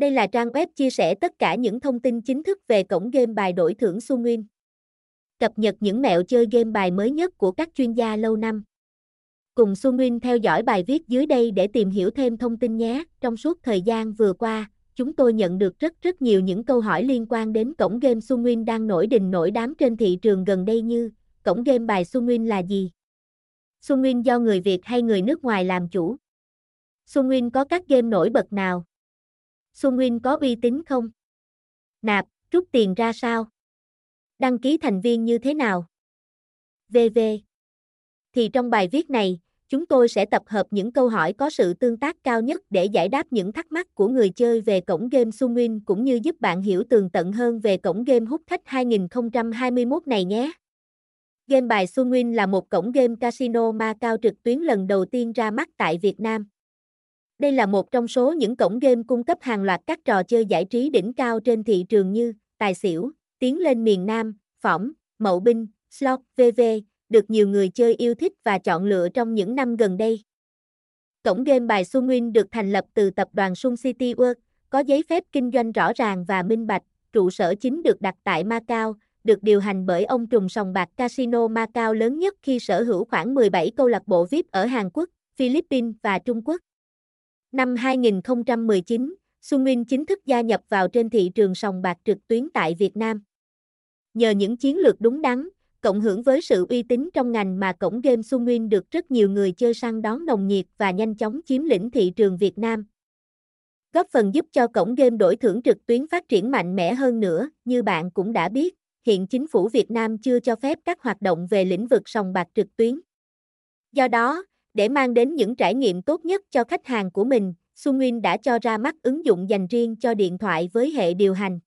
Đây là trang web chia sẻ tất cả những thông tin chính thức về cổng game bài đổi thưởng Su Nguyên. Cập nhật những mẹo chơi game bài mới nhất của các chuyên gia lâu năm. Cùng Su Nguyên theo dõi bài viết dưới đây để tìm hiểu thêm thông tin nhé. Trong suốt thời gian vừa qua, chúng tôi nhận được rất rất nhiều những câu hỏi liên quan đến cổng game Su Nguyên đang nổi đình nổi đám trên thị trường gần đây như cổng game bài Su Nguyên là gì? Su Nguyên do người Việt hay người nước ngoài làm chủ? Su Nguyên có các game nổi bật nào? Xuân Nguyên có uy tín không? Nạp, rút tiền ra sao? Đăng ký thành viên như thế nào? VV Thì trong bài viết này, chúng tôi sẽ tập hợp những câu hỏi có sự tương tác cao nhất để giải đáp những thắc mắc của người chơi về cổng game Xuân Nguyên cũng như giúp bạn hiểu tường tận hơn về cổng game hút khách 2021 này nhé. Game bài Xuân Nguyên là một cổng game casino ma cao trực tuyến lần đầu tiên ra mắt tại Việt Nam. Đây là một trong số những cổng game cung cấp hàng loạt các trò chơi giải trí đỉnh cao trên thị trường như Tài xỉu, Tiến lên miền Nam, Phỏng, Mậu binh, Slot, VV, được nhiều người chơi yêu thích và chọn lựa trong những năm gần đây. Cổng game bài Sunwin được thành lập từ tập đoàn Sun City World, có giấy phép kinh doanh rõ ràng và minh bạch, trụ sở chính được đặt tại Macau, được điều hành bởi ông trùm sòng bạc Casino Macau lớn nhất khi sở hữu khoảng 17 câu lạc bộ VIP ở Hàn Quốc, Philippines và Trung Quốc. Năm 2019, Xuân Nguyên chính thức gia nhập vào trên thị trường sòng bạc trực tuyến tại Việt Nam. Nhờ những chiến lược đúng đắn, cộng hưởng với sự uy tín trong ngành mà cổng game Xuân Nguyên được rất nhiều người chơi săn đón nồng nhiệt và nhanh chóng chiếm lĩnh thị trường Việt Nam. Góp phần giúp cho cổng game đổi thưởng trực tuyến phát triển mạnh mẽ hơn nữa, như bạn cũng đã biết, hiện chính phủ Việt Nam chưa cho phép các hoạt động về lĩnh vực sòng bạc trực tuyến. Do đó, để mang đến những trải nghiệm tốt nhất cho khách hàng của mình, Sunwin đã cho ra mắt ứng dụng dành riêng cho điện thoại với hệ điều hành.